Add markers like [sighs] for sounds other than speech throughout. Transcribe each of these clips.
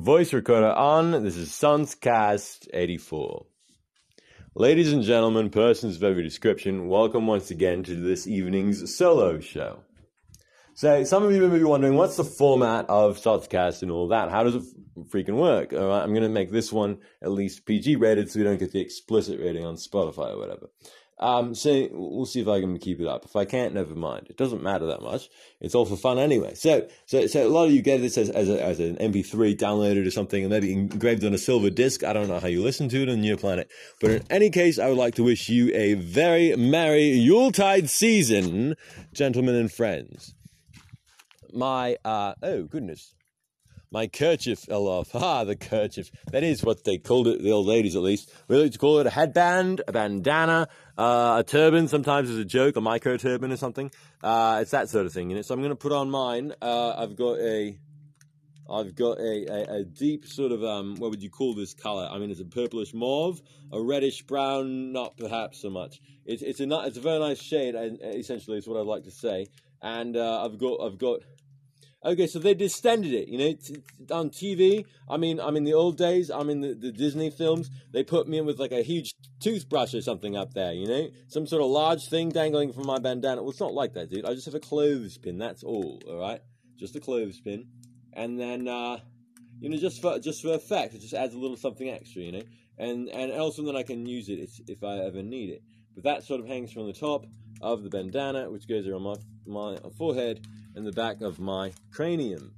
Voice recorder on. This is Sunscast 84. Ladies and gentlemen, persons of every description, welcome once again to this evening's solo show. So, some of you may be wondering what's the format of Sunscast and all that? How does it freaking work? All right, I'm going to make this one at least PG rated so we don't get the explicit rating on Spotify or whatever. Um, so we'll see if I can keep it up. If I can't, never mind. It doesn't matter that much. It's all for fun anyway. So, so, so a lot of you get this as, as, a, as an MP3 downloaded or something, and maybe engraved on a silver disc. I don't know how you listen to it on your planet, but in any case, I would like to wish you a very merry Yuletide season, gentlemen and friends. My uh, oh goodness, my kerchief fell off. Ah, the kerchief. That is what they called it, the old ladies at least. We like to call it a headband, a bandana, uh, a turban sometimes as a joke, a micro turban or something. Uh, it's that sort of thing, you know. So I'm going to put on mine. Uh, I've got a, I've got a, a, a, deep sort of um, what would you call this color? I mean, it's a purplish mauve, a reddish brown, not perhaps so much. It's it's a it's a very nice shade. And essentially, is what I'd like to say. And uh, I've got I've got Okay, so they distended it. You know, it's on TV. I mean, I'm in the old days. I'm in the, the Disney films. They put me in with like a huge toothbrush or something up there. You know, some sort of large thing dangling from my bandana. Well, it's not like that, dude. I just have a clothespin. That's all. All right, just a clothespin, and then uh, you know, just for just for effect, it just adds a little something extra. You know, and and also then I can use it if I ever need it. But that sort of hangs from the top of the bandana, which goes around my my forehead and the back of my cranium.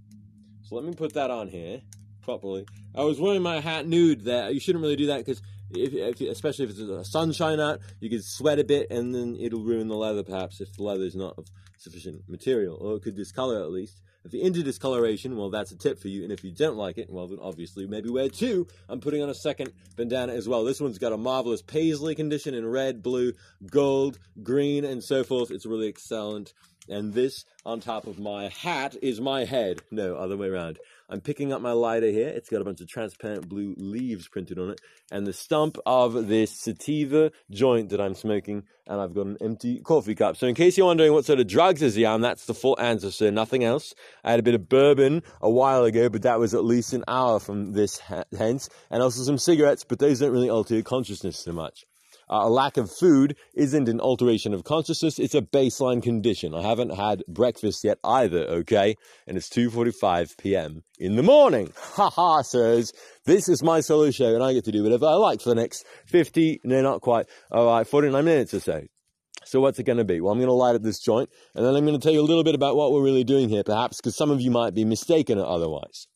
So let me put that on here properly. I was wearing my hat nude there. You shouldn't really do that because if, if, especially if it's a sunshine out, you could sweat a bit and then it'll ruin the leather perhaps if the leather is not of sufficient material, or it could discolor at least. If you're into discoloration, well, that's a tip for you. And if you don't like it, well, then obviously maybe wear two. I'm putting on a second bandana as well. This one's got a marvelous paisley condition in red, blue, gold, green, and so forth. It's really excellent. And this on top of my hat is my head. No, other way around. I'm picking up my lighter here. It's got a bunch of transparent blue leaves printed on it, and the stump of this sativa joint that I'm smoking, and I've got an empty coffee cup. So, in case you're wondering what sort of drugs is he on, that's the full answer, sir. Nothing else. I had a bit of bourbon a while ago, but that was at least an hour from this hence, and also some cigarettes, but those don't really alter your consciousness so much. Uh, a lack of food isn't an alteration of consciousness, it's a baseline condition. I haven't had breakfast yet either, okay? And it's 2:45 p.m. in the morning. Ha ha, sirs. This is my solo show and I get to do whatever I like for the next 50, no not quite, all right, 49 minutes or so. So what's it going to be? Well, I'm going to light up this joint and then I'm going to tell you a little bit about what we're really doing here, perhaps because some of you might be mistaken otherwise.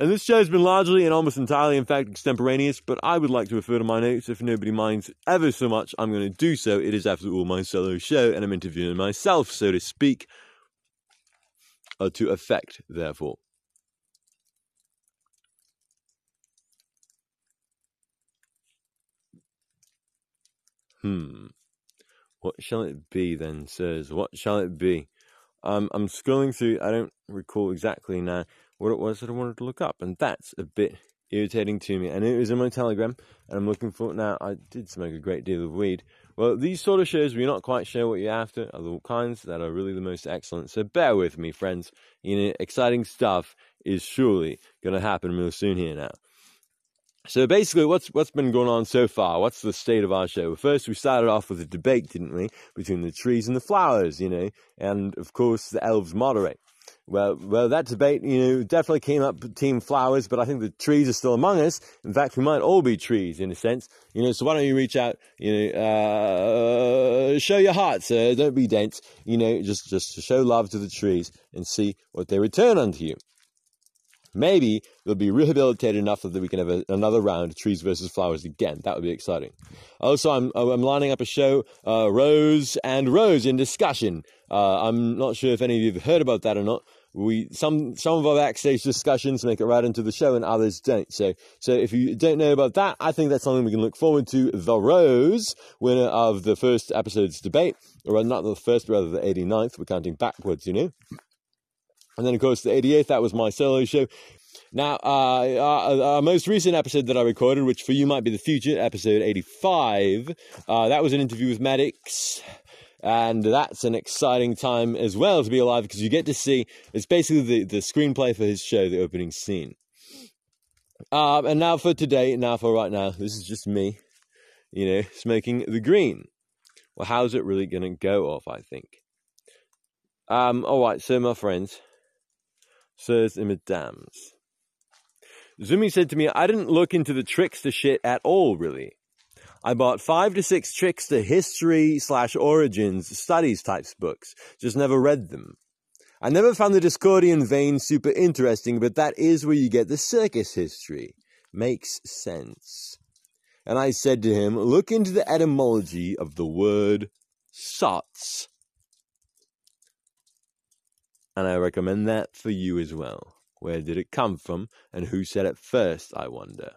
And this show has been largely and almost entirely, in fact, extemporaneous, but I would like to refer to my notes. If nobody minds ever so much, I'm going to do so. It is, after all, my solo show, and I'm interviewing myself, so to speak, uh, to effect, therefore. Hmm. What shall it be then, sirs? What shall it be? Um, I'm scrolling through, I don't recall exactly now what it was that I wanted to look up, and that's a bit irritating to me. And it was in my telegram, and I'm looking for it now. I did smoke a great deal of weed. Well, these sort of shows where you're not quite sure what you're after are the kinds that are really the most excellent. So bear with me, friends. You know, exciting stuff is surely going to happen real soon here now. So basically, what's what's been going on so far? What's the state of our show? First, we started off with a debate, didn't we, between the trees and the flowers, you know, and of course the elves moderate. Well, well, that debate, you know, definitely came up Team Flowers, but I think the trees are still among us. In fact, we might all be trees in a sense, you know. So why don't you reach out, you know, uh, show your heart, sir. Don't be dense, you know. Just, just show love to the trees and see what they return unto you. Maybe they'll be rehabilitated enough that we can have a, another round, trees versus flowers again. That would be exciting. Also, I'm I'm lining up a show, uh, Rose and Rose in discussion. Uh, I'm not sure if any of you have heard about that or not, we some some of our backstage discussions make it right into the show and others don't. So so if you don't know about that, I think that's something we can look forward to. The Rose, winner of the first episode's debate, or not the first, rather the 89th. We're counting backwards, you know. And then of course the 88th, that was my solo show. Now, uh, our, our, most recent episode that I recorded, which for you might be the future, episode 85, uh, that was an interview with Maddox. And that's an exciting time as well to be alive because you get to see it's basically the, the screenplay for his show, the opening scene. Uh, and now for today, now for right now, this is just me, you know, smoking the green. Well, how's it really going to go off, I think? Um, all right, so my friends, sirs and madams. Zumi said to me, I didn't look into the trickster shit at all, really. I bought five to six tricks to history slash origins studies types books, just never read them. I never found the Discordian vein super interesting, but that is where you get the circus history. Makes sense. And I said to him, look into the etymology of the word sots. And I recommend that for you as well. Where did it come from, and who said it first, I wonder?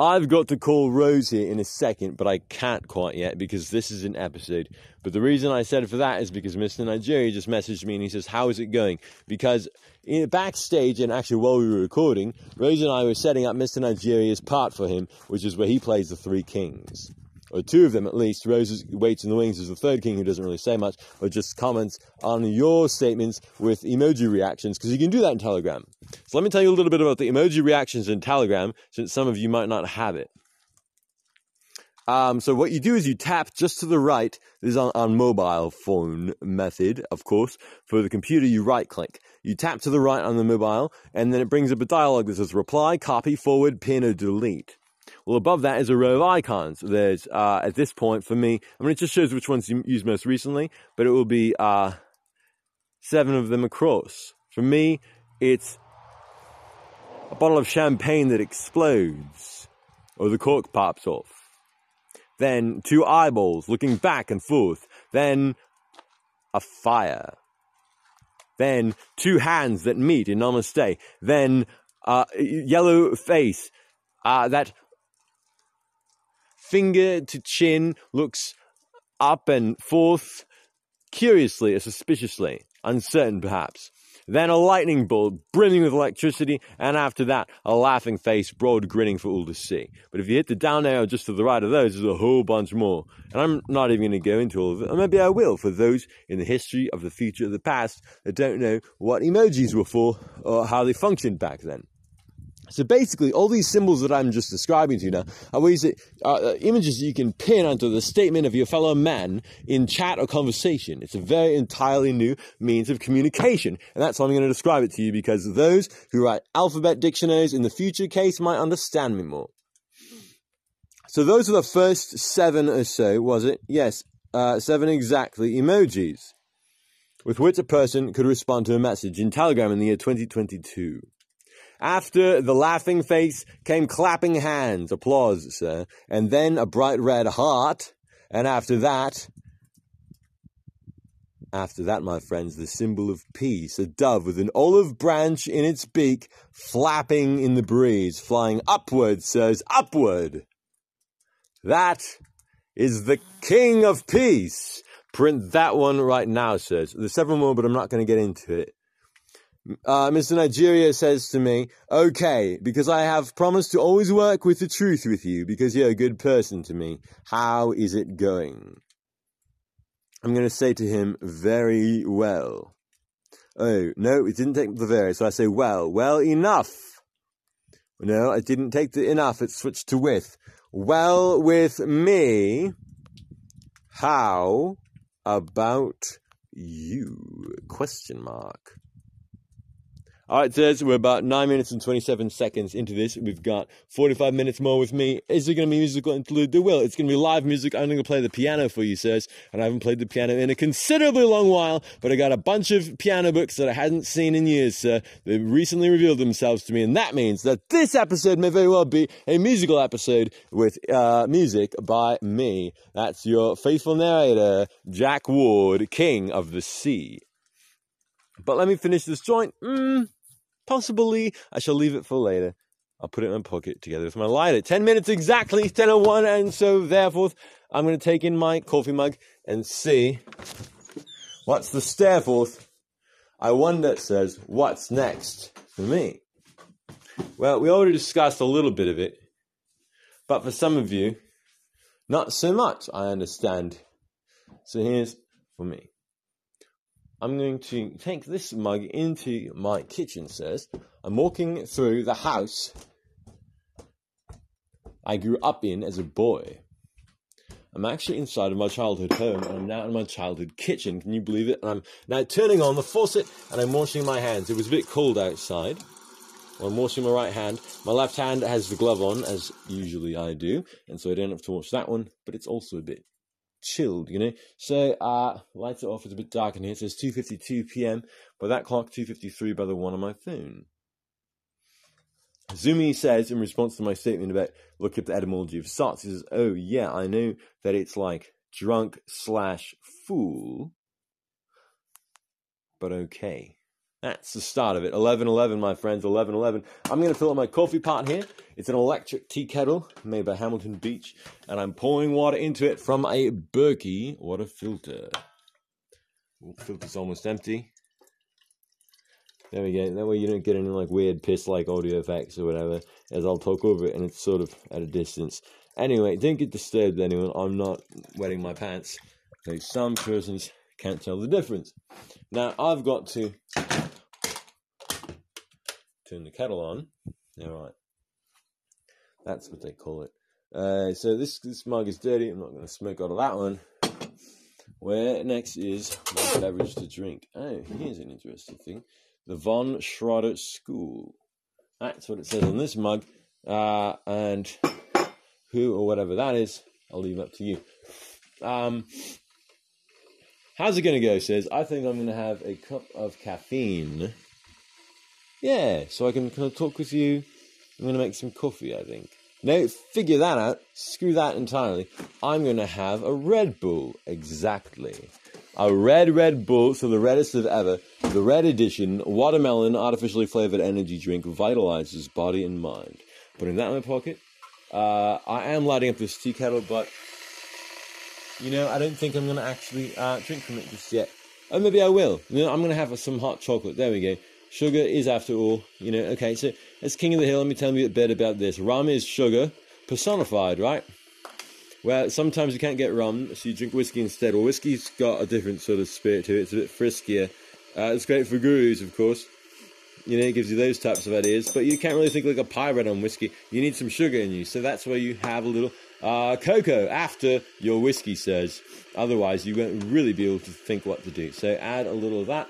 I've got to call Rose here in a second, but I can't quite yet because this is an episode. But the reason I said for that is because Mr. Nigeria just messaged me and he says, How is it going? Because in backstage, and actually while we were recording, Rose and I were setting up Mr. Nigeria's part for him, which is where he plays the three kings or two of them at least, Roses waits in the wings is the third king who doesn't really say much, but just comments on your statements with emoji reactions, because you can do that in Telegram. So let me tell you a little bit about the emoji reactions in Telegram, since some of you might not have it. Um, so what you do is you tap just to the right. This is on, on mobile phone method, of course. For the computer, you right click. You tap to the right on the mobile, and then it brings up a dialog that says reply, copy, forward, pin, or delete. Well, above that is a row of icons. There's, uh, at this point, for me, I mean, it just shows which ones you used most recently, but it will be uh, seven of them across. For me, it's a bottle of champagne that explodes, or the cork pops off. Then two eyeballs looking back and forth. Then a fire. Then two hands that meet in namaste. Then a yellow face uh, that finger to chin, looks up and forth, curiously or suspiciously, uncertain perhaps. Then a lightning bolt brimming with electricity, and after that, a laughing face, broad grinning for all to see. But if you hit the down arrow just to the right of those, there's a whole bunch more. And I'm not even going to go into all of it, or maybe I will for those in the history of the future of the past that don't know what emojis were for or how they functioned back then. So basically, all these symbols that I'm just describing to you now are ways that, uh, uh, images that you can pin onto the statement of your fellow man in chat or conversation. It's a very entirely new means of communication. And that's why I'm going to describe it to you because those who write alphabet dictionaries in the future case might understand me more. So those are the first seven or so, was it? Yes, uh, seven exactly emojis with which a person could respond to a message in Telegram in the year 2022. After the laughing face came clapping hands, applause, sir, and then a bright red heart, and after that, after that, my friends, the symbol of peace, a dove with an olive branch in its beak, flapping in the breeze, flying upward, sirs, upward. That is the King of Peace. Print that one right now, sirs. There's several more, but I'm not going to get into it uh, Mr. Nigeria says to me, okay, because I have promised to always work with the truth with you because you're a good person to me. How is it going? I'm going to say to him, very well. Oh, no, it didn't take the very, so I say, well, well enough. No, I didn't take the enough, it switched to with. Well with me. How about you? Question mark. All right, so we're about nine minutes and 27 seconds into this. We've got 45 minutes more with me. Is there going to be musical interlude? There will. It's going to be live music. I'm going to play the piano for you, sirs. And I haven't played the piano in a considerably long while, but I got a bunch of piano books that I hadn't seen in years, sir. They recently revealed themselves to me, and that means that this episode may very well be a musical episode with uh, music by me. That's your faithful narrator, Jack Ward, King of the Sea. But let me finish this joint. Mm. Possibly, I shall leave it for later. I'll put it in my pocket together with my lighter. 10 minutes exactly, 10.01, and so therefore, I'm going to take in my coffee mug and see what's the stare forth I wonder, says, what's next for me? Well, we already discussed a little bit of it, but for some of you, not so much, I understand. So here's for me. I'm going to take this mug into my kitchen, says. I'm walking through the house I grew up in as a boy. I'm actually inside of my childhood home and I'm now in my childhood kitchen. Can you believe it? And I'm now turning on the faucet and I'm washing my hands. It was a bit cold outside. I'm washing my right hand. My left hand has the glove on, as usually I do, and so I don't have to wash that one, but it's also a bit chilled, you know. So uh lights it off, it's a bit dark in here. It says 2.52 p.m. By that clock, 2.53 by the one on my phone. Zumi says in response to my statement about look up the etymology of sots, he says, Oh yeah, I know that it's like drunk slash fool. But okay. That's the start of it. 1111, my friends, 1111. I'm going to fill up my coffee pot here. It's an electric tea kettle made by Hamilton Beach, and I'm pouring water into it from a Berkey water filter. The filter's almost empty. There we go. That way you don't get any like weird piss like audio effects or whatever, as I'll talk over it and it's sort of at a distance. Anyway, don't get disturbed, anyone. I'm not wetting my pants. Okay, some persons can't tell the difference. Now I've got to turn the kettle on. All right, that's what they call it. Uh, so this this mug is dirty. I'm not going to smoke out of that one. Where next is my beverage to drink? Oh, here's an interesting thing: the Von Schroeder School. That's what it says on this mug. Uh, and who or whatever that is, I'll leave up to you. Um, how's it going to go? Says I think I'm going to have a cup of caffeine yeah, so I can kind of talk with you. I'm going to make some coffee, I think. No, figure that out. Screw that entirely. I'm going to have a Red Bull. Exactly. A red Red Bull, so the reddest of ever. The red edition, watermelon, artificially flavored energy drink vitalizes body and mind. Putting that in my pocket. Uh, I am lighting up this tea kettle, but you know, I don't think I'm going to actually uh, drink from it just yet. Oh, maybe I will. You know, I'm going to have some hot chocolate. There we go. Sugar is, after all, you know, okay, so as King of the Hill, let me tell you a bit about this. Rum is sugar personified, right? Well, sometimes you can't get rum, so you drink whiskey instead. Well, whiskey's got a different sort of spirit to it, it's a bit friskier. Uh, it's great for gurus, of course. You know, it gives you those types of ideas, but you can't really think like a pirate on whiskey. You need some sugar in you, so that's where you have a little uh, cocoa after your whiskey says. Otherwise, you won't really be able to think what to do. So add a little of that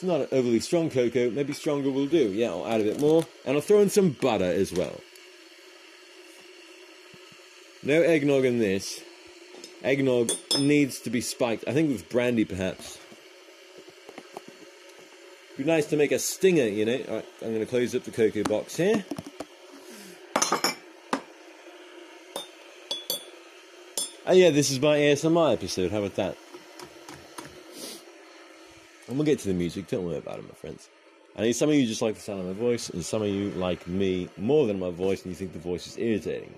it's not an overly strong cocoa, maybe stronger will do. Yeah, I'll add a bit more. And I'll throw in some butter as well. No eggnog in this. Eggnog needs to be spiked. I think with brandy, perhaps. Be nice to make a stinger, you know. I'm going to close up the cocoa box here. Oh yeah, this is my ASMR episode. How about that? And we'll get to the music, don't worry about it, my friends. I know some of you just like the sound of my voice, and some of you like me more than my voice, and you think the voice is irritating.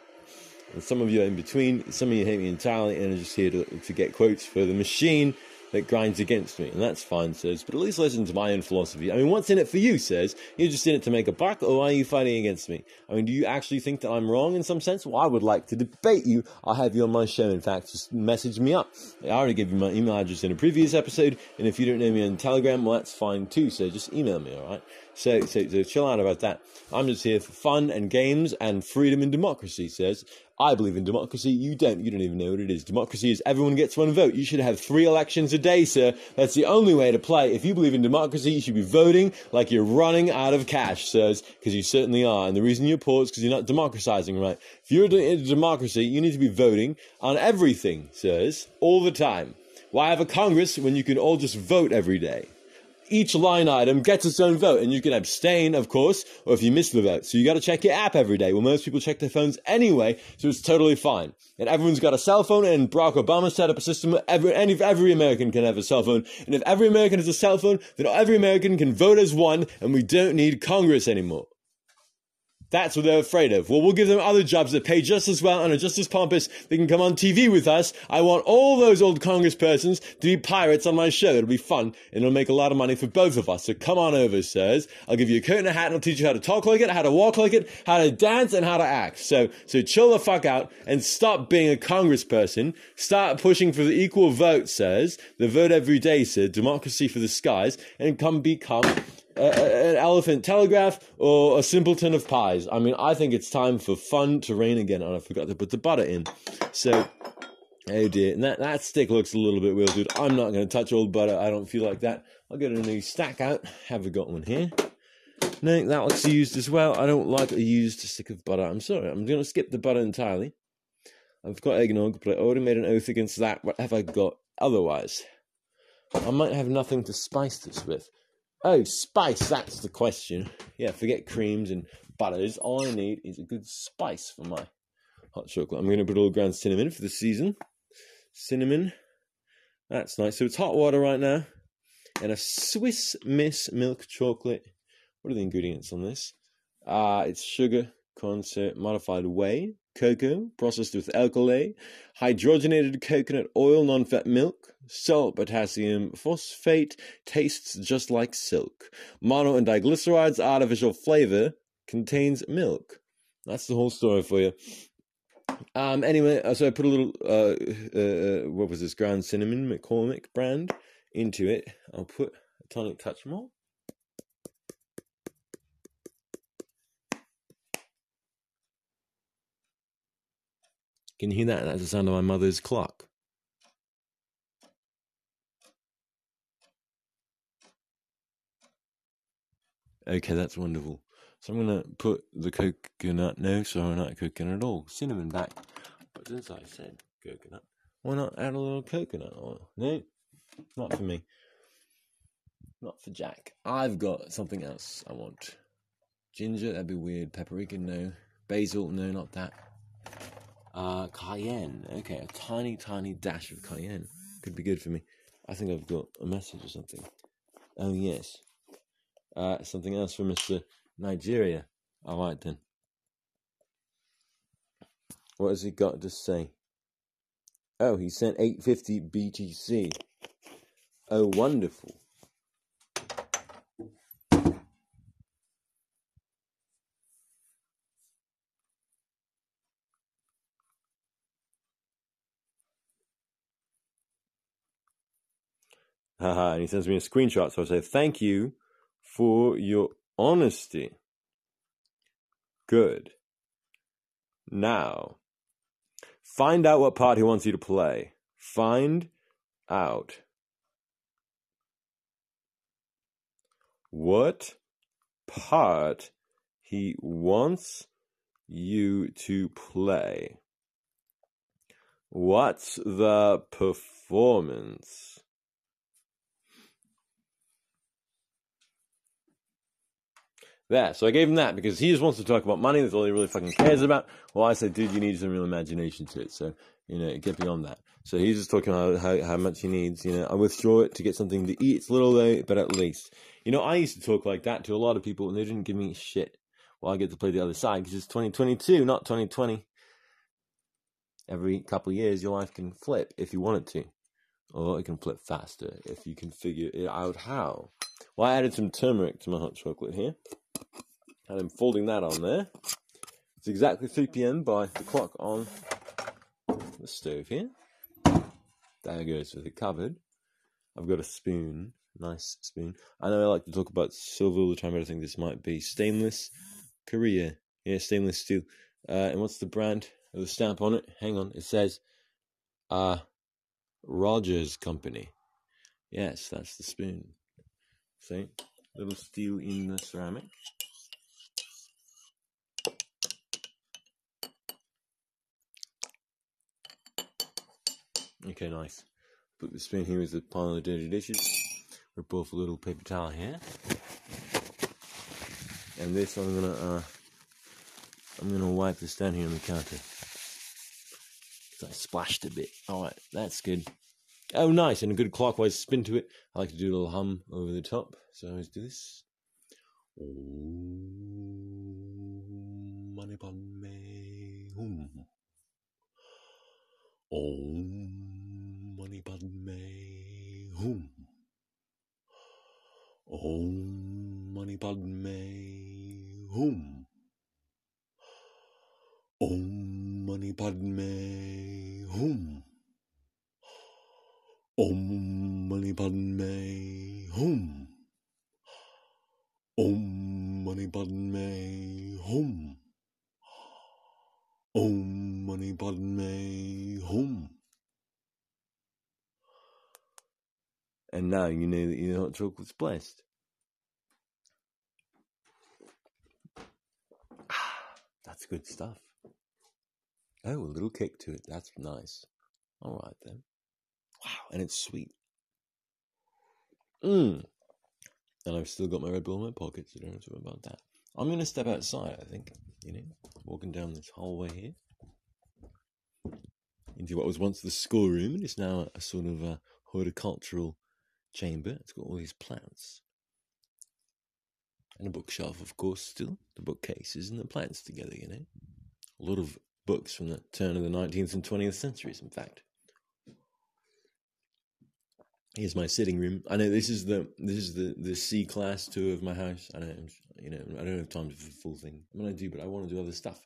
And some of you are in between, some of you hate me entirely and are just here to, to get quotes for the machine that grinds against me, and that's fine, says. But at least listen to my own philosophy. I mean, what's in it for you, says? You're just in it to make a buck, or are you fighting against me? I mean, do you actually think that I'm wrong in some sense? Well, I would like to debate you. I'll have you on my show. In fact, just message me up. I already gave you my email address in a previous episode, and if you don't know me on Telegram, well, that's fine too. So just email me, all right? So, so, so chill out about that. I'm just here for fun and games and freedom and democracy, says. I believe in democracy. You don't. You don't even know what it is. Democracy is everyone gets one vote. You should have three elections a day, sir. That's the only way to play. If you believe in democracy, you should be voting like you're running out of cash, sirs, because you certainly are. And the reason you're poor is because you're not democratizing right. If you're in democracy, you need to be voting on everything, sirs, all the time. Why have a Congress when you can all just vote every day? Each line item gets its own vote, and you can abstain, of course, or if you miss the vote. So you got to check your app every day. Well, most people check their phones anyway, so it's totally fine. And everyone's got a cell phone, and Barack Obama set up a system where every, any, every American can have a cell phone. And if every American has a cell phone, then every American can vote as one, and we don't need Congress anymore. That's what they're afraid of. Well, we'll give them other jobs that pay just as well and are just as pompous. They can come on TV with us. I want all those old congresspersons to be pirates on my show. It'll be fun and it'll make a lot of money for both of us. So come on over, sirs. I'll give you a coat and a hat and I'll teach you how to talk like it, how to walk like it, how to dance and how to act. So, so chill the fuck out and stop being a congressperson. Start pushing for the equal vote, sirs. The vote every day, sir. Democracy for the skies and come become an elephant telegraph or a simpleton of pies. I mean, I think it's time for fun to reign again, and I forgot to put the butter in. So, oh dear, and that, that stick looks a little bit weird, dude. I'm not going to touch old butter. I don't feel like that. I'll get a new stack out. Have we got one here? No, that looks used as well. I don't like a used stick of butter. I'm sorry. I'm going to skip the butter entirely. I've got eggnog, but I already made an oath against that. What have I got otherwise? I might have nothing to spice this with. Oh, spice, that's the question. Yeah, forget creams and butters. All I need is a good spice for my hot chocolate. I'm going to put a little ground cinnamon for the season. Cinnamon. That's nice. So it's hot water right now. And a Swiss Miss milk chocolate. What are the ingredients on this? Uh, it's sugar, concert, modified whey, cocoa, processed with alkali, hydrogenated coconut oil, non fat milk, salt, potassium, phosphate, tastes just like silk. Mono and diglycerides, artificial flavor, contains milk. That's the whole story for you. Um, anyway, uh, so I put a little, uh, uh, uh, what was this, ground cinnamon McCormick brand into it. I'll put a tonic touch more. Can you hear that? That's the sound of my mother's clock. Okay, that's wonderful. So I'm gonna put the coconut. No, sorry, not coconut at all. Cinnamon back. But since I said coconut, why not add a little coconut oil? No, not for me. Not for Jack. I've got something else I want. Ginger, that'd be weird. Paprika, no. Basil, no, not that. Uh, cayenne. Okay, a tiny, tiny dash of cayenne could be good for me. I think I've got a message or something. Oh yes. Uh, something else from Mr. Nigeria. All right then. What has he got to say? Oh, he sent 850 BTC. Oh, wonderful. Haha, and he sends me a screenshot. So I say, thank you for your honesty. Good. Now, find out what part he wants you to play. Find out. What part he wants you to play. What's the performance? There, so I gave him that because he just wants to talk about money. That's all he really fucking cares about. Well, I said, dude, you need some real imagination to it. So, you know, get beyond that. So he's just talking about how, how much he needs. You know, I withdraw it to get something to eat. It's little though, but at least. You know, I used to talk like that to a lot of people and they didn't give me shit. Well, I get to play the other side because it's 2022, not 2020. Every couple years, your life can flip if you want it to. Or it can flip faster if you can figure it out how. Well, I added some turmeric to my hot chocolate here. And I'm folding that on there. It's exactly 3 p.m. by the clock on the stove here. There goes with it covered. I've got a spoon, nice spoon. I know I like to talk about silver all the time, but I think this might be stainless Korea. Yeah, stainless steel. Uh, and what's the brand of the stamp on it? Hang on, it says uh, Rogers Company. Yes, that's the spoon. See? Little steel in the ceramic. Okay, nice. Put the spoon here with the pile of dirty dishes. Rip off a little paper towel here. And this I'm gonna uh I'm gonna wipe this down here on the counter. I splashed a bit. Alright, that's good. Oh nice, and a good clockwise spin to it. I like to do a little hum over the top. So let's do this. Ooh. Mani Padme Hum. Om Mani Padme Hum. Om Mani Padme Hum. Om Mani Padme Hum. Om Mani Padme Hum. Om Mani Padme Hum. Om Mani Padme Hum. And now you know that your hot chocolate's blessed. Ah, [sighs] That's good stuff. Oh, a little kick to it. That's nice. All right then. Wow, and it's sweet. Mmm. And I've still got my Red Bull in my pocket, so don't have to worry about that. I'm going to step outside, I think, you know, walking down this hallway here into what was once the schoolroom and is now a sort of a horticultural chamber. It's got all these plants. And a bookshelf, of course, still. The bookcases and the plants together, you know. A lot of books from the turn of the 19th and 20th centuries, in fact. Here's my sitting room. I know this is the this is the the C class tour of my house. I know you know I don't have time for the full thing. I mean I do, but I want to do other stuff.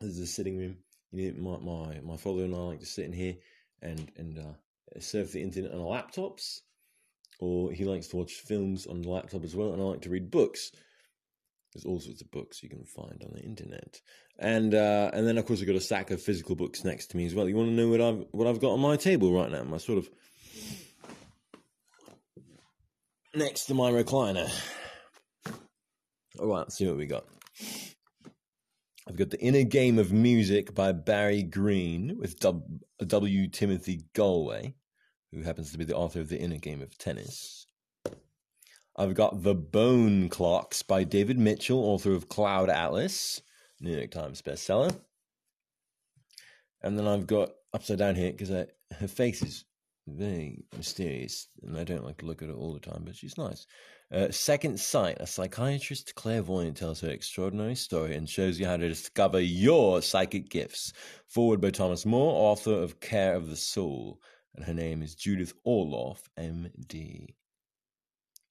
This is the sitting room. You know, my my my father and I like to sit in here and and uh, surf the internet on our laptops, or he likes to watch films on the laptop as well. And I like to read books. There's all sorts of books you can find on the internet, and uh, and then of course I've got a stack of physical books next to me as well. You want to know what I've what I've got on my table right now? My sort of next to my recliner. All right, let's see what we got. I've got The Inner Game of Music by Barry Green with uh, W. Timothy Gallwey, who happens to be the author of The Inner Game of Tennis. I've got The Bone Clocks by David Mitchell, author of Cloud Atlas, New York Times bestseller. And then I've got upside down here because her face is very mysterious, and I don't like to look at her all the time, but she's nice. Uh, Second Sight, a psychiatrist clairvoyant tells her extraordinary story and shows you how to discover your psychic gifts. Forward by Thomas Moore, author of Care of the Soul, and her name is Judith Orloff, M.D.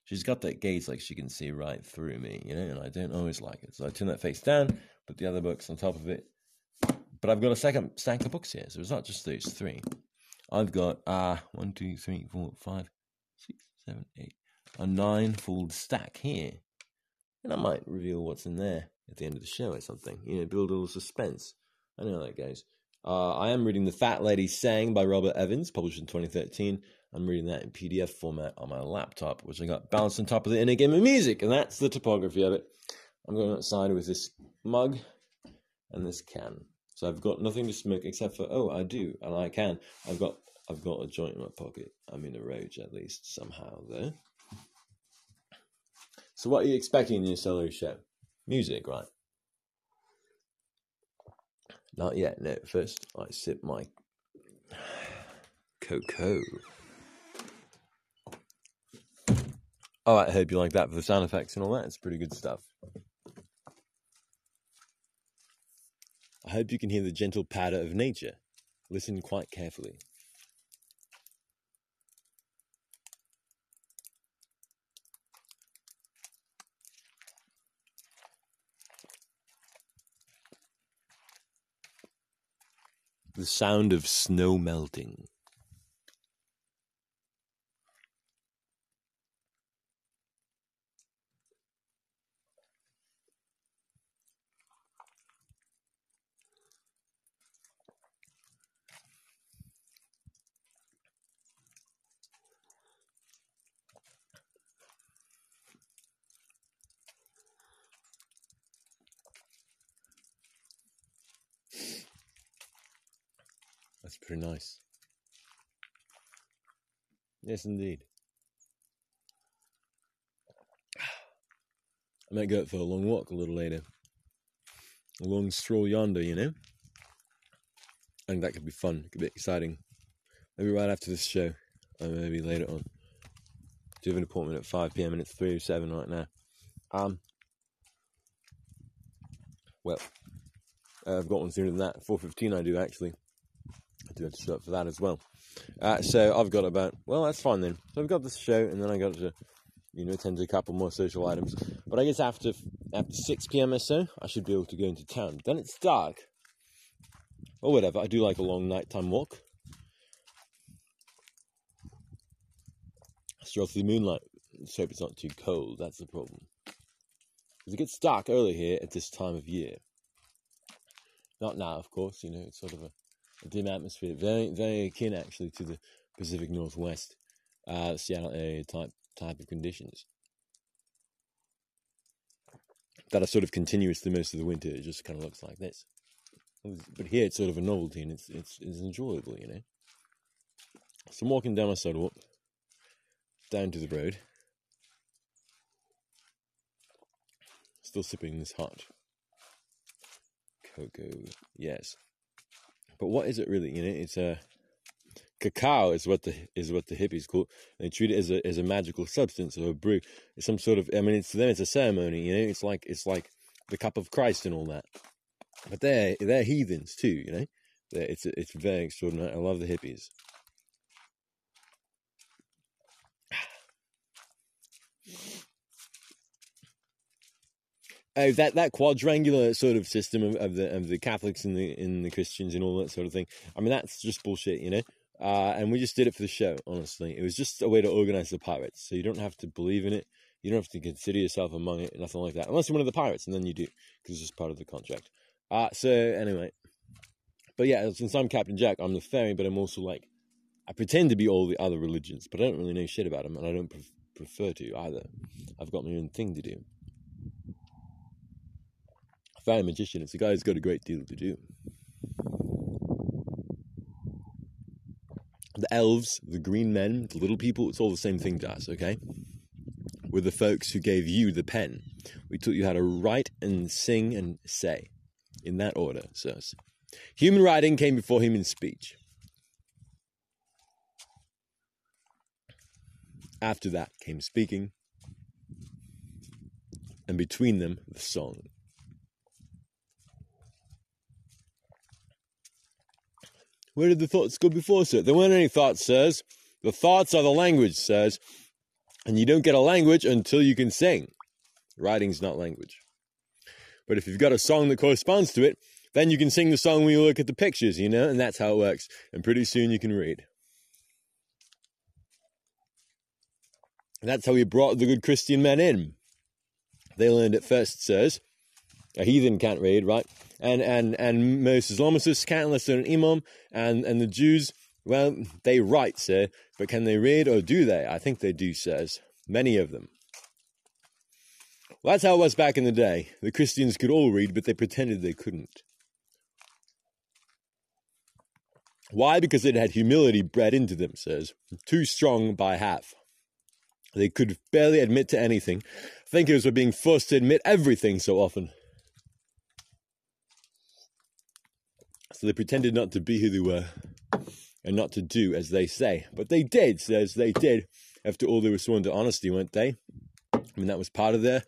She's got that gaze like she can see right through me, you know, and I don't always like it. So I turn that face down, put the other books on top of it. But I've got a second stack of books here, so it's not just those three. I've got uh one, two, three, four, five, six, seven, eight, a nine-fold stack here. And I might reveal what's in there at the end of the show or something. You know, build a little suspense. I know how that goes. Uh, I am reading The Fat Lady Sang by Robert Evans, published in 2013. I'm reading that in PDF format on my laptop, which I got balanced on top of the inner game of music, and that's the topography of it. I'm going outside with this mug and this can. So I've got nothing to smoke except for oh I do and I can. I've got I've got a joint in my pocket. I'm in a roach at least somehow there. So what are you expecting in your solo show? Music, right? Not yet. No. First, I sip my cocoa. Oh, I hope you like that for the sound effects and all that. It's pretty good stuff. I hope you can hear the gentle patter of nature. Listen quite carefully. The sound of snow melting. Pretty nice. Yes, indeed. I might go out for a long walk a little later. A long stroll yonder, you know? I think that could be fun, could be exciting. Maybe right after this show, or maybe later on. Do have an appointment at 5 pm and it's 3.07 right now. Um, well, Uh, I've got one sooner than that. 4.15 I do actually. I do have to show up for that as well. Uh, so I've got about, well, that's fine then. So I've got this show and then I got to, you know, attend to a couple more social items. But I guess after after 6 p.m. or so, I should be able to go into town. Then it's dark. Or whatever. I do like a long nighttime walk. Stroll through the moonlight. Let's hope it's not too cold. That's the problem. Because it gets dark early here at this time of year. Not now, of course. You know, it's sort of a dim atmosphere. Very, very akin actually to the Pacific Northwest, uh, Seattle area type type of conditions that are sort of continuous through most of the winter. It just kind of looks like this. But here it's sort of a novelty and it's it's, it's enjoyable, you know. So I'm walking down my sidewalk, down to the road, still sipping this hot cocoa. Yes, but what is it really? You know, it's a cacao is what the is what the hippies call. They treat it as a as a magical substance or a brew. It's some sort of. I mean, it's to them it's a ceremony. You know, it's like it's like the cup of Christ and all that. But they're they're heathens too. You know, they're, it's it's very extraordinary. I love the hippies. Oh, that, that quadrangular sort of system of, of the of the Catholics and the and the Christians and all that sort of thing. I mean, that's just bullshit, you know. Uh, and we just did it for the show, honestly. It was just a way to organize the pirates. So you don't have to believe in it. You don't have to consider yourself among it, nothing like that. Unless you're one of the pirates, and then you do, because it's just part of the contract. Uh, so, anyway. But yeah, since I'm Captain Jack, I'm the fairy, but I'm also like, I pretend to be all the other religions, but I don't really know shit about them, and I don't pre- prefer to either. I've got my own thing to do. Fairy magician, it's a guy who's got a great deal to do. the elves, the green men, the little people, it's all the same thing to us, okay? We're the folks who gave you the pen. We taught you how to write and sing and say in that order, sirs. Human writing came before human speech. After that came speaking, and between them, the song. Where did the thoughts go before, sir? There weren't any thoughts, sirs. The thoughts are the language, sirs. And you don't get a language until you can sing. Writing's not language. But if you've got a song that corresponds to it, then you can sing the song when you look at the pictures, you know, and that's how it works. And pretty soon you can read. And that's how we brought the good Christian men in. They learned it first, sirs. A heathen can't read, right? and and and most Islamicists can't unless they're an imam, and and the Jews, well, they write, sir, but can they read or do they? I think they do, says many of them. Well, that's how it was back in the day. The Christians could all read, but they pretended they couldn't. Why? Because it had humility bred into them, says. Too strong by half. They could barely admit to anything. Thinkers were being forced to admit everything so often. So they pretended not to be who they were and not to do as they say. But they did, as they did. After all, they were sworn to honesty, weren't they? I mean, that was part of their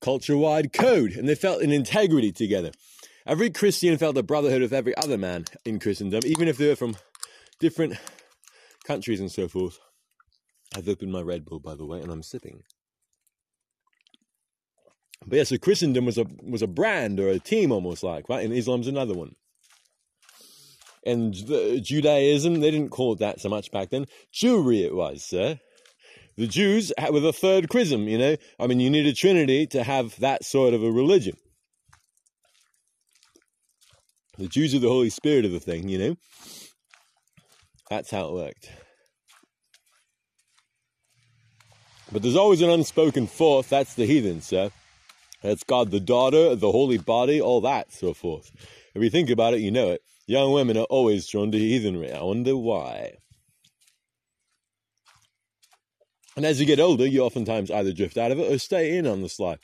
culture wide code, and they felt an integrity together. Every Christian felt the brotherhood of every other man in Christendom, even if they were from different countries and so forth. I've opened my Red Bull, by the way, and I'm sipping. But yeah, so Christendom was a was a brand or a team almost like, right? And Islam's another one and Judaism, they didn't call it that so much back then. Jewry it was, sir. The Jews were the third chrism, you know. I mean, you need a trinity to have that sort of a religion. The Jews are the Holy Spirit of the thing, you know. That's how it worked. But there's always an unspoken fourth, that's the heathen, sir. That's God the daughter, the holy body, all that, so forth. If you think about it, you know it. Young women are always drawn to heathenry. I wonder why. And as you get older, you oftentimes either drift out of it or stay in on the sly.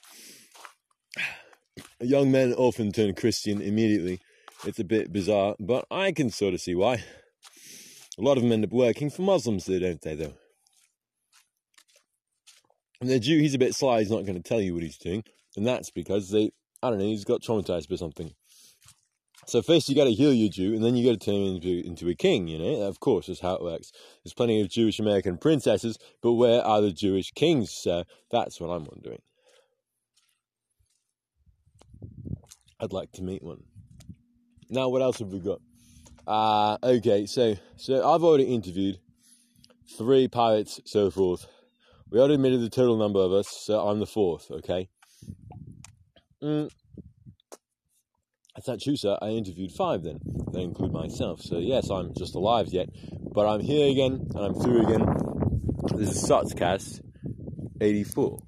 [sighs] Young men often turn Christian immediately. It's a bit bizarre, but I can sort of see why. A lot of them end up working for Muslims, though, don't they, though? And the Jew, he's a bit sly, he's not going to tell you what he's doing. And that's because they, I don't know, he's got traumatized by something. So first you got to heal your Jew, and then you got to turn him into, into a king. You know, of course, that's how it works. There's plenty of Jewish American princesses, but where are the Jewish kings, sir? That's what I'm wondering. I'd like to meet one. Now, what else have we got? Uh, okay, so so I've already interviewed three pirates, so forth. We already admitted the total number of us, so I'm the fourth. Okay. Mm. Not. I interviewed five then. They include myself. So yes, I'm just alive yet, but I'm here again and I'm through again. This is Sotscast 84.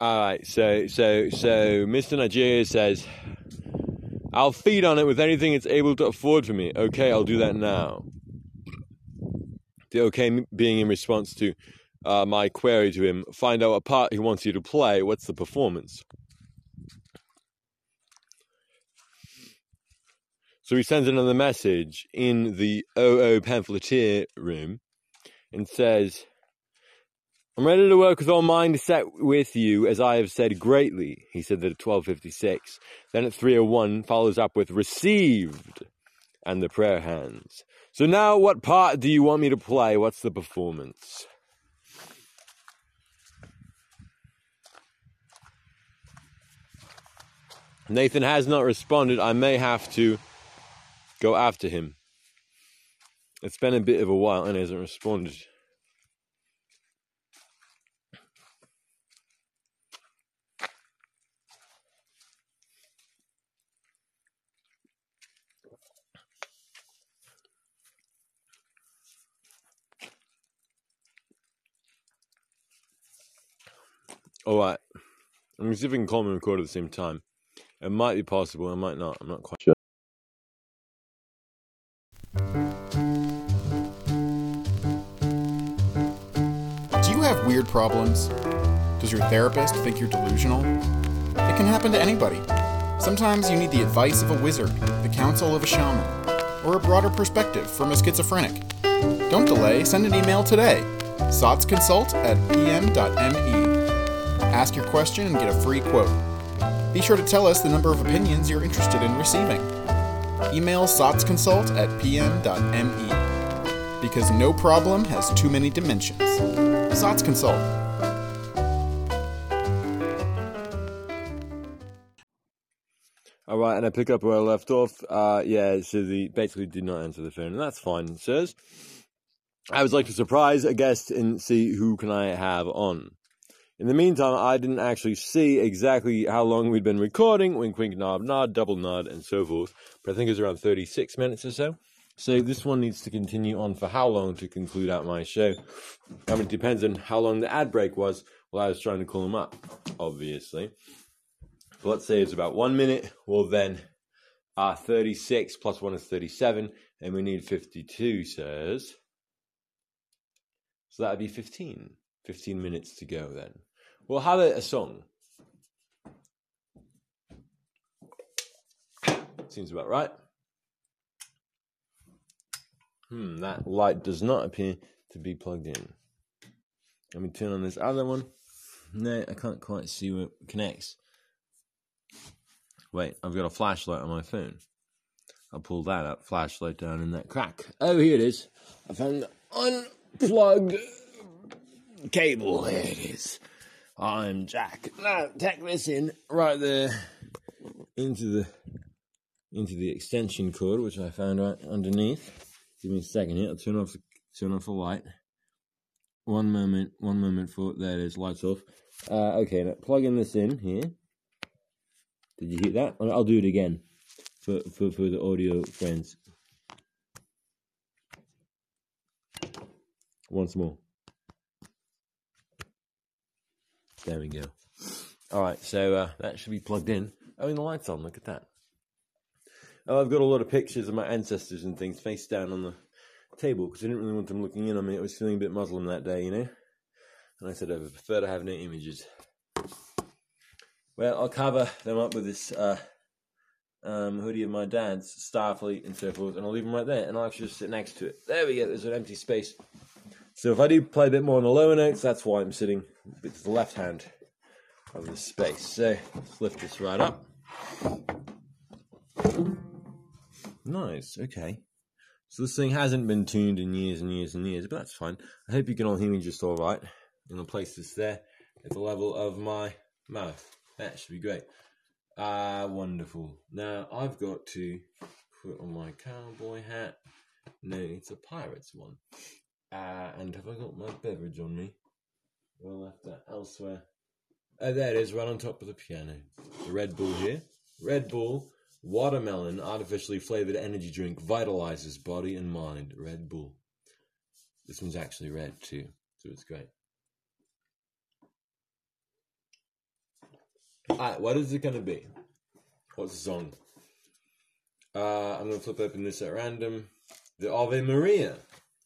All right, so so so Mr. Nigeria says, "I'll feed on it with anything it's able to afford for me." Okay, I'll do that now. The okay being in response to uh, my query to him, find out what part he wants you to play. What's the performance? So he sends another message in the OO pamphleteer room and says, I'm ready to work with all mind set with you, as I have said greatly. He said that at 1256. Then at 301 follows up with received and the prayer hands. So now what part do you want me to play? What's the performance? Nathan has not responded. I may have to go after him. It's been a bit of a while and he hasn't responded. All right. Let me see if we can call and record at the same time. It might be possible, it might not. I'm not quite sure. Do you have weird problems? Does your therapist think you're delusional? It can happen to anybody. Sometimes you need the advice of a wizard, the counsel of a shaman, or a broader perspective from a schizophrenic. Don't delay, send an email today. sotsconsult at pm.me. Ask your question and get a free quote. Be sure to tell us the number of opinions you're interested in receiving. Email sotsconsult at pm.me. Because no problem has too many dimensions. Sots Consult. All right, and I pick up where I left off. Uh, yeah, so the basically did not answer the phone, and that's fine. It says, I would like to surprise a guest and see who can I have on. In the meantime, I didn't actually see exactly how long we'd been recording. Wink, wink, nod, nod, double nod, and so forth. But I think it was around 36 minutes or so. So this one needs to continue on for how long to conclude out my show? I mean, it depends on how long the ad break was while I was trying to call them up, obviously. But let's say it's about one minute. Well, then uh, 36 plus 1 is 37, and we need 52, says. So that would be 15. 15 minutes to go then. We'll have a song. Seems about right. Hmm, that light does not appear to be plugged in. Let me turn on this other one. No, I can't quite see where it connects. Wait, I've got a flashlight on my phone. I'll pull that up. Flashlight down in that crack. Oh, here it is. I found the unplugged cable. There it is. I'm Jack. Now take this in right there into the into the extension cord, which I found right underneath. Give me a second here. I'll turn off the turn off the light. One moment, one moment for there it is, lights off. Uh, okay, now plugging this in here. Did you hear that? I'll do it again for for, for the audio friends. Once more. There we go. All right, so uh, that should be plugged in. Oh, and the light's on. Look at that. Oh, I've got a lot of pictures of my ancestors and things face down on the table because I didn't really want them looking in on me. I was feeling a bit Muslim that day, you know. And I said I would prefer to have no images. Well, I'll cover them up with this uh, um, hoodie of my dad's, Starfleet and so forth, and I'll leave them right there, and I'll actually just sit next to it. There we go. There's an empty space. So if I do play a bit more on the lower notes, that's why I'm sitting a bit to the left hand of the space. So let's lift this right up. Nice. Okay. So this thing hasn't been tuned in years and years and years, but that's fine. I hope you can all hear me just all right. And I'll place this there at the level of my mouth. That should be great. Ah, wonderful. Now I've got to put on my cowboy hat. No, it's a pirate's one. Uh, and have I got my beverage on me? Well, left that elsewhere. Oh, there it is, right on top of the piano. The Red Bull here. Red Bull, watermelon, artificially flavored energy drink, vitalizes body and mind. Red Bull. This one's actually red too, so it's great. Alright, what is it going to be? What's the song? Uh, I'm going to flip open this at random. The Ave Maria.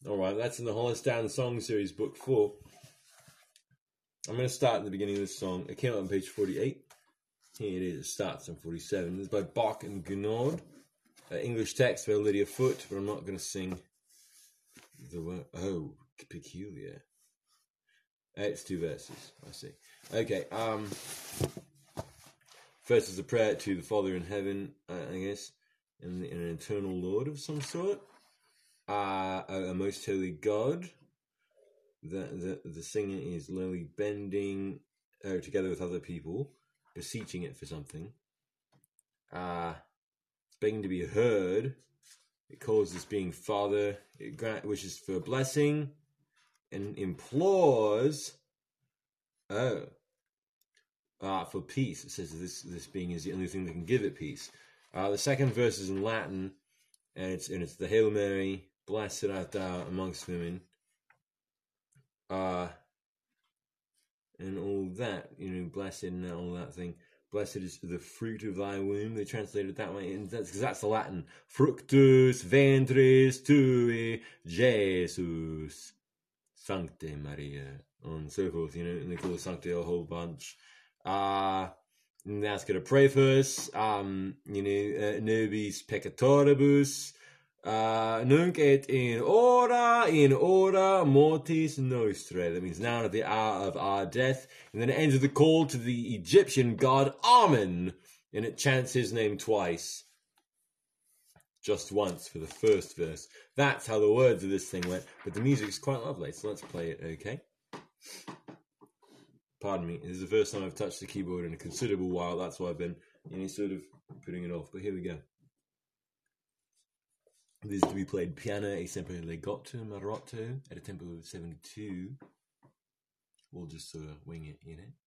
Alright, that's in the Hollis Dann Song Series, Book 4. I'm going to start at the beginning of this song. It came out on page 48. Here it is. It starts on 47. It's by Bach and Gounod. English text by Lydia Foote, but I'm not going to sing the word. Oh, peculiar. It's two verses. I see. Okay. Um. First is a prayer to the Father in heaven, I guess, and an eternal Lord of some sort. A, a most holy God. The, the the singer is lowly bending uh, together with other people, beseeching it for something. Uh, begging to be heard. It calls this being Father. It grant, wishes for a blessing and implores. Oh, uh, for peace. It says this this being is the only thing that can give it peace. Uh, the second verse is in Latin, and it's and it's the Hail Mary, blessed art thou amongst women. Uh, and all that, you know, blessed and all that thing. Blessed is the fruit of thy womb. They translate it that way, and that's because that's the Latin. Fructus ventris tui, Jesus, Sancte Maria, and so forth. You know, and they call Sancte a whole bunch. Uh, and that's going to pray for us. Um, you know, uh, nobis peccatoribus. Uh, nunc et in ora, in ora mortis nostrae. That means now at the hour of our death. And then it ends with a call to the Egyptian god Amen. And it chants his name twice. Just once for the first verse. That's how the words of this thing went. But the music's quite lovely, so let's play it, okay? Pardon me, this is the first time I've touched the keyboard in a considerable while. That's why I've been, you know, sort of putting it off. But here we go. This is to be played piano a sempre legato marotto at a tempo of 72. We'll just sort of wing it, you know.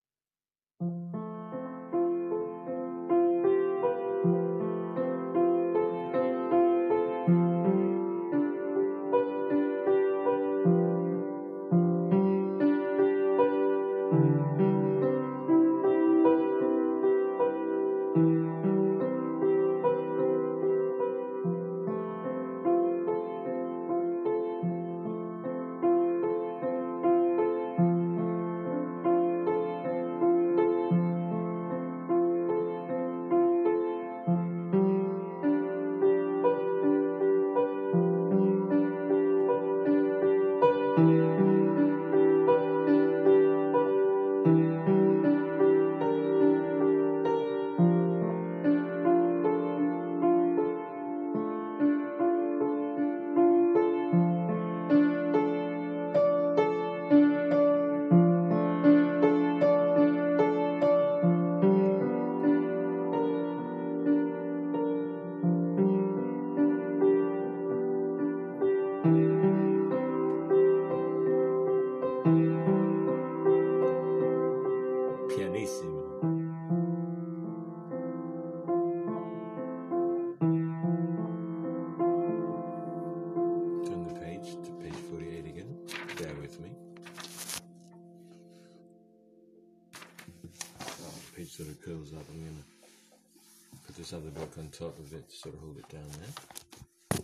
Of it sort of hold it down there.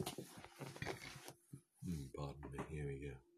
Hmm, pardon me. Here we go.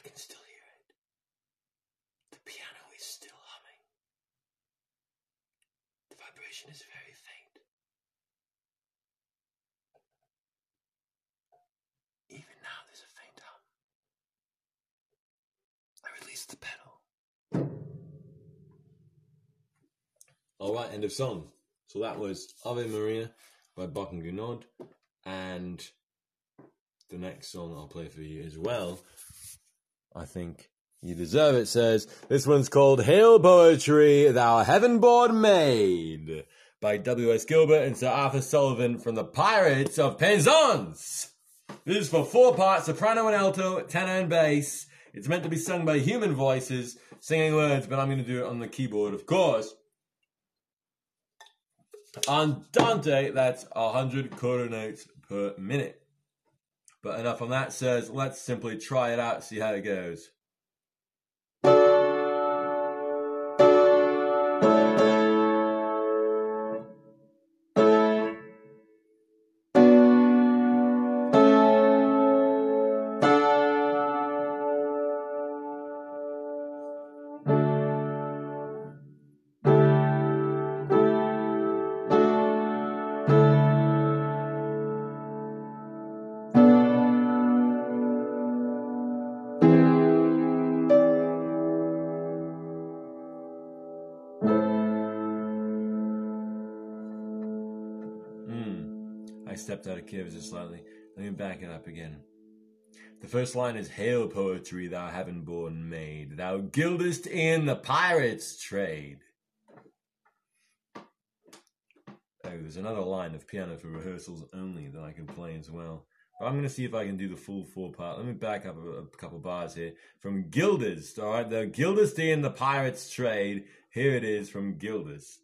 I can still hear it. The piano is still humming. The vibration is very faint. Even now, there's a faint hum. I released the pedal. All right, end of song. So that was Ave Maria by Bach and Gounod, and the next song I'll play for you as well. I think you deserve it. Says this one's called "Hail Poetry, Thou Heaven-born Maid" by W. S. Gilbert and Sir Arthur Sullivan from the Pirates of Penzance. This is for four parts: soprano and alto, tenor and bass. It's meant to be sung by human voices, singing words, but I'm going to do it on the keyboard, of course. Andante, that's 100 quarter notes per minute. But enough on that, says Let's simply try it out, see how it goes. I stepped out of key slightly. Let me back it up again. The first line is Hail poetry, thou heaven born maid, thou gildest in the pirate's trade. Oh, there's another line of piano for rehearsals only that I can play as well. But I'm going to see if I can do the full four part. Let me back up a, a couple bars here. From Gildest, all right, the Gildest in the pirate's trade. Here it is from Gildest.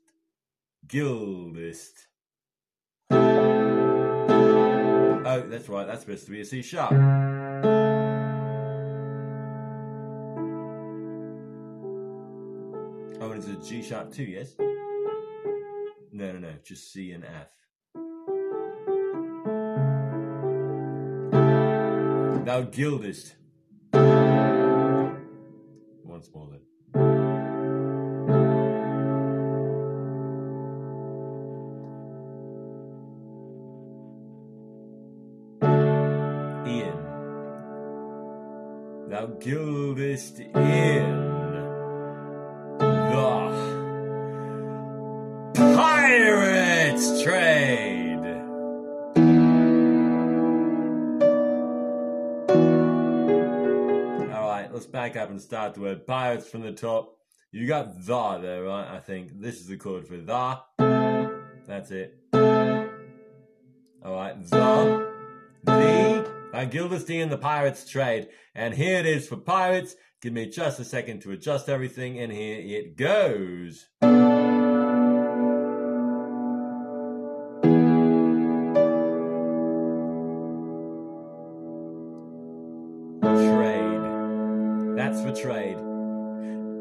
Gildest. That's right. That's supposed to be a C sharp. Oh, and it's a G sharp too, yes? No, no, no. Just C and F. Thou gildest. Once more then. Thou gildest in the pirate's trade. All right, let's back up and start the word pirates from the top. You got the there, right? I think this is the chord for the. That's it. All right, the, uh, the Pirates Trade. And here it is for pirates. Give me just a second to adjust everything, and here it goes. Trade. That's for trade.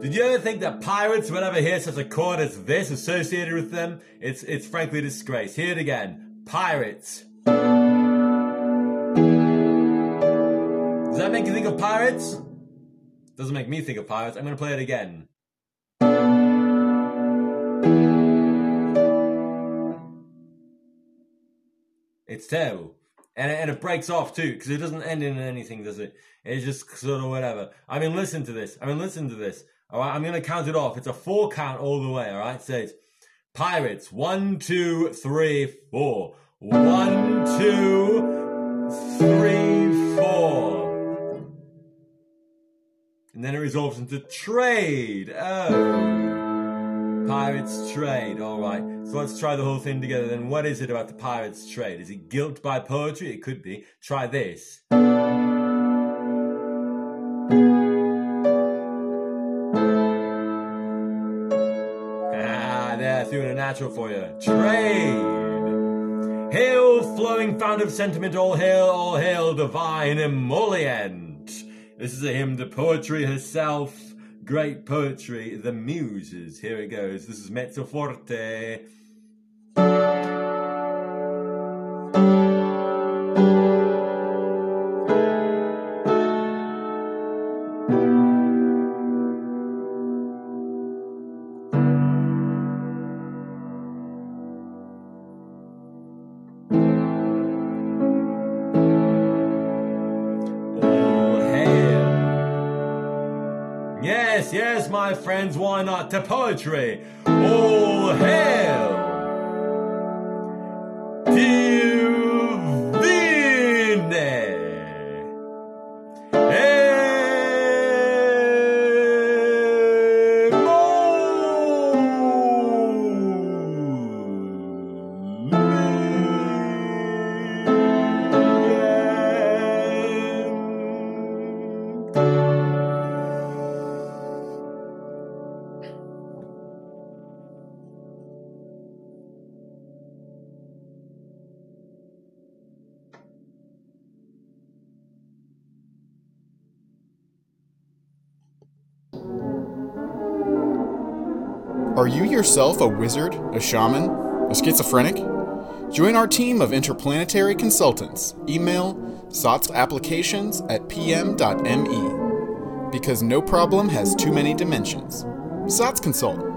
Did you ever think that pirates would ever hear such a chord as this associated with them? It's it's frankly a disgrace. Hear it again. Pirates. That make you think of pirates? Doesn't make me think of pirates. I'm gonna play it again. It's terrible. And and it breaks off too, because it doesn't end in anything, does it? It's just sort of whatever. I mean, listen to this. I mean, listen to this. All right, I'm going to count it off. It's a four count all the way. All right, says pirates. One, two, three, four. One, two, three, then it resolves into trade. Oh, pirates trade. All right. So let's try the whole thing together. Then, what is it about the pirates trade? Is it guilt by poetry? It could be. Try this. Ah, there, in a natural for you. Trade. Hail, flowing fount of sentiment, all hail, all hail, divine emollient. This is a hymn to poetry herself. Great poetry, the muses. Here it goes. This is mezzo forte. Why not to poetry? All yourself a wizard, a shaman, a schizophrenic? Join our team of interplanetary consultants. Email sotsapplications at pm.me. Because no problem has too many dimensions. SOTS Consult.